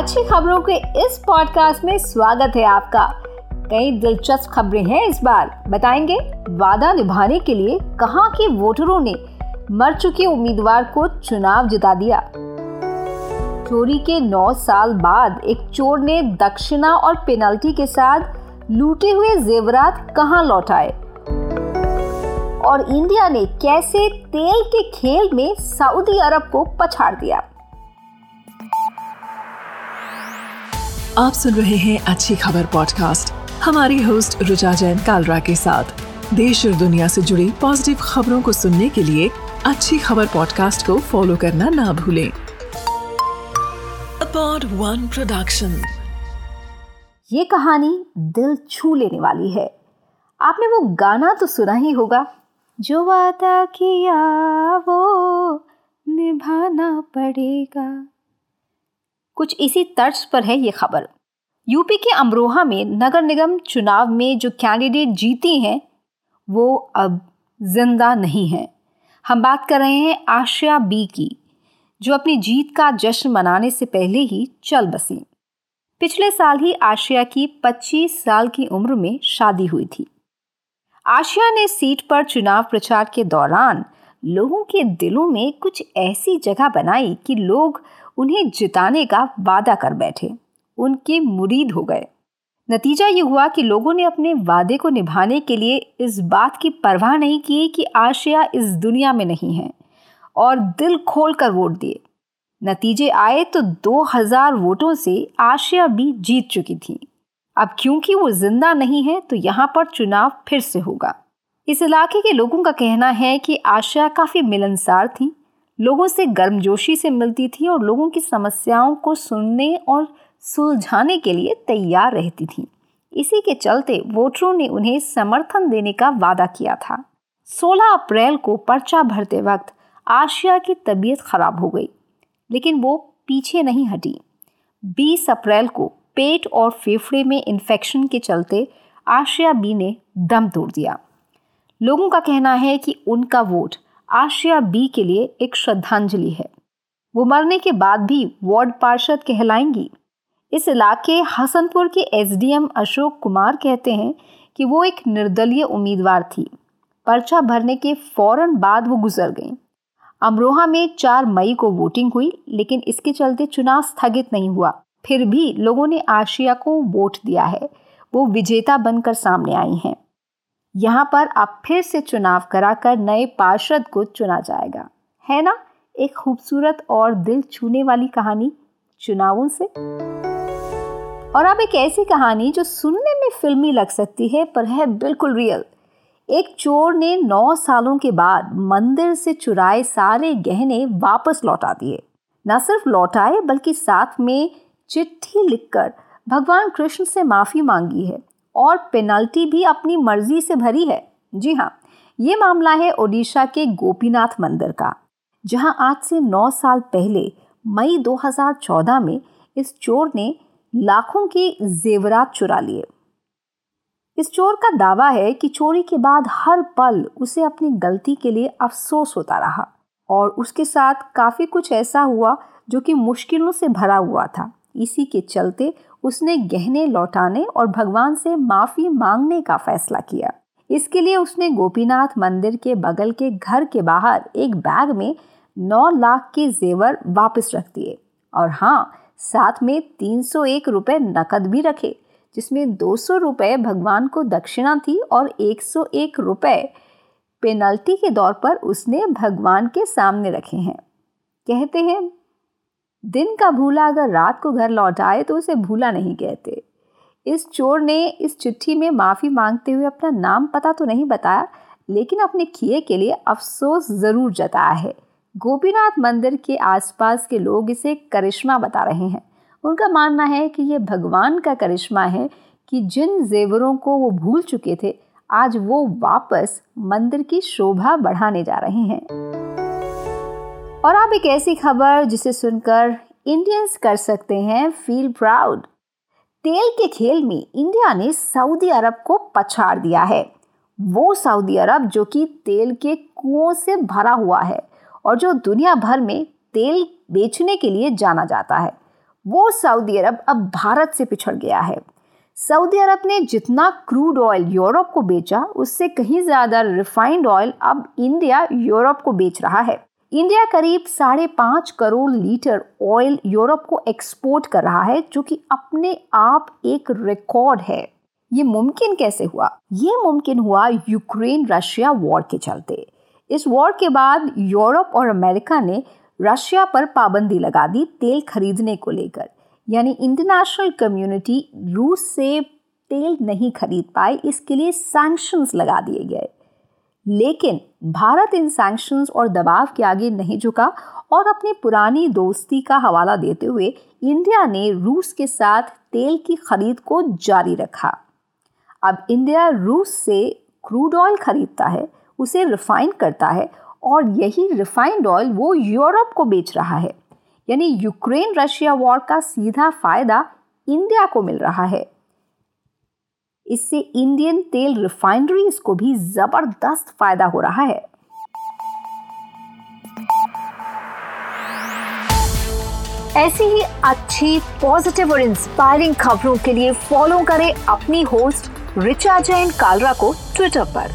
अच्छी खबरों के इस पॉडकास्ट में स्वागत है आपका। कई दिलचस्प खबरें हैं इस बार। बताएँगे, वादा निभाने के लिए कहाँ के वोटरों ने मर चुके उम्मीदवार को चुनाव जिता दिया? चोरी के नौ साल बाद एक चोर ने दक्षिणा और पेनल्टी के साथ लूटे हुए जेवरात कहाँ लौटाए और इंडिया ने कैसे तेल के खेल में सऊदी अरब को पछाड़ दिया? आप सुन रहे हैं अच्छी खबर पॉडकास्ट हमारी होस्ट रुचा जैन कालरा के साथ। देश और दुनिया से जुड़ी पॉजिटिव खबरों को सुनने के लिए अच्छी खबर पॉडकास्ट को फॉलो करना ना भूलें। अपॉड वन प्रोडक्शन ये कहानी दिल छू लेने वाली है। आपने वो गाना तो सुना ही होगा। जो वादा किया वो निभाना पड़ेगा। कुछ इसी तर्ज पर है ये खबर। यूपी के अमरोहा में नगर निगम चुनाव में जो कैंडिडेट जीती हैं, वो अब ज़िंदा नहीं हैं। हम बात कर रहे हैं आशिया बी की, जो अपनी जीत का जश्न मनाने से पहले ही चल बसी। पिछले साल ही आशिया की 25 साल की उम्र में शादी हुई थी। आशिया ने सीट पर चुनाव प्रचार के दौरान लोगों के दिलों में कुछ ऐसी जगह बनाई कि लोग उन्हें जिताने का वादा कर बैठे। उनके मुरीद हो गए। नतीजा ये हुआ कि लोगों ने अपने वादे को निभाने के लिए इस बात की परवाह नहीं की कि आशिया इस दुनिया में नहीं है और दिल खोल कर वोट दिए। नतीजे आए तो 2000 वोटों से आशिया भी जीत चुकी थी। अब क्योंकि वो ज़िंदा नहीं है तो यहाँ पर चुनाव फिर से होगा। इस इलाके के लोगों का कहना है कि आशिया काफ़ी मिलनसार थी। लोगों से गर्मजोशी से मिलती थी और लोगों की समस्याओं को सुनने और सुलझाने के लिए तैयार रहती थी। इसी के चलते वोटरों ने उन्हें समर्थन देने का वादा किया था। 16 अप्रैल को पर्चा भरते वक्त आशिया की तबीयत खराब हो गई, लेकिन वो पीछे नहीं हटी। 20 अप्रैल को पेट और फेफड़े में इन्फेक्शन के चलते आशिया बी ने दम तोड़ दिया। लोगों का कहना है कि उनका वोट आशिया बी के लिए एक श्रद्धांजलि है। वो मरने के बाद भी वार्ड पार्षद कहलाएँगी। इस इलाके हसनपुर के एसडीएम अशोक कुमार कहते हैं कि वो एक निर्दलीय उम्मीदवार थी। पर्चा भरने के फ़ौरन बाद वो गुजर गई। अमरोहा में चार मई को वोटिंग हुई, लेकिन इसके चलते चुनाव स्थगित नहीं हुआ। फिर भी लोगों ने आशिया को वोट दिया है। वो विजेता बनकर सामने आई हैं। यहाँ पर आप फिर से चुनाव कराकर नए पार्षद को चुना जाएगा। है ना? एक खूबसूरत और दिल छूने वाली कहानी चुनावों से। और अब एक ऐसी कहानी जो सुनने में फिल्मी लग सकती है, पर है बिल्कुल रियल एक चोर ने नौ सालों के बाद मंदिर से चुराए सारे गहने वापस लौटा दिए। न सिर्फ़ लौटाए, बल्कि साथ में चिट्ठी लिखकर भगवान कृष्ण से माफ़ी मांगी है। और पेनल्टी भी अपनी मर्ज़ी से भरी है। जी हाँ ये मामला है ओडिशा के गोपीनाथ मंदिर का, जहाँ आज से नौ साल पहले, मई 2014 में इस चोर ने लाखों के जेवरात चुरा लिए। इस चोर का दावा है कि चोरी के बाद हर पल उसे अपनी गलती के लिए अफसोस होता रहा और उसके साथ काफ़ी कुछ ऐसा हुआ जो कि मुश्किलों से भरा हुआ था। इसी के चलते उसने गहने लौटाने और भगवान से माफ़ी मांगने का फैसला किया। इसके लिए उसने गोपीनाथ मंदिर के बगल के घर के बाहर एक बैग में नौ लाख के जेवर वापस रख दिए और हाँ साथ में तीन सौ एक रुपये नकद भी रखे, जिसमें दो सौ रुपये भगवान को दक्षिणा थी और एक सौ एक रुपये पेनल्टी के दौर पर उसने भगवान के सामने रखे हैं। कहते हैं दिन का भूला अगर रात को घर लौट आए तो उसे भूला नहीं कहते। इस चोर ने इस चिट्ठी में माफ़ी मांगते हुए अपना नाम पता तो नहीं बताया, लेकिन अपने किए के लिए अफसोस ज़रूर जताया है। गोपीनाथ मंदिर के आसपास के लोग इसे करिश्मा बता रहे हैं। उनका मानना है कि ये भगवान का करिश्मा है कि जिन जेवरों को वो भूल चुके थे, आज वो वापस मंदिर की शोभा बढ़ाने जा रहे हैं। और आप एक ऐसी खबर जिसे सुनकर इंडियंस कर सकते हैं फील प्राउड तेल के खेल में इंडिया ने सऊदी अरब को पछाड़ दिया है। वो सऊदी अरब जो कि तेल के कुओं से भरा हुआ है और जो दुनिया भर में तेल बेचने के लिए जाना जाता है, वो सऊदी अरब अब भारत से पिछड़ गया है। सऊदी अरब ने जितना क्रूड ऑयल यूरोप को बेचा, उससे कहीं ज़्यादा रिफाइंड ऑयल अब इंडिया यूरोप को बेच रहा है। इंडिया करीब साढ़े पाँच करोड़ लीटर ऑयल यूरोप को एक्सपोर्ट कर रहा है, जो कि अपने आप एक रिकॉर्ड है। ये मुमकिन कैसे हुआ? ये मुमकिन हुआ यूक्रेन रशिया वॉर के चलते। इस वॉर के बाद यूरोप और अमेरिका ने रशिया पर पाबंदी लगा दी तेल खरीदने को लेकर। यानी इंटरनेशनल कम्युनिटी रूस से तेल नहीं खरीद पाई, इसके लिए सैंक्शंस लगा दिए गए। लेकिन भारत इन सैंक्शंस और दबाव के आगे नहीं झुका और अपनी पुरानी दोस्ती का हवाला देते हुए इंडिया ने रूस के साथ तेल की खरीद को जारी रखा। अब इंडिया रूस से क्रूड ऑयल खरीदता है, उसे रिफाइन करता है और यही रिफाइंड ऑयल वो यूरोप को बेच रहा है। यानी यूक्रेन रशिया वॉर का सीधा फ़ायदा इंडिया को मिल रहा है। इससे इंडियन तेल रिफाइनरीज को भी ज़बरदस्त फ़ायदा हो रहा है। ऐसी ही अच्छी पॉजिटिव और इंस्पायरिंग खबरों के लिए फॉलो करें अपनी होस्ट रिचा जैन कालरा को ट्विटर पर।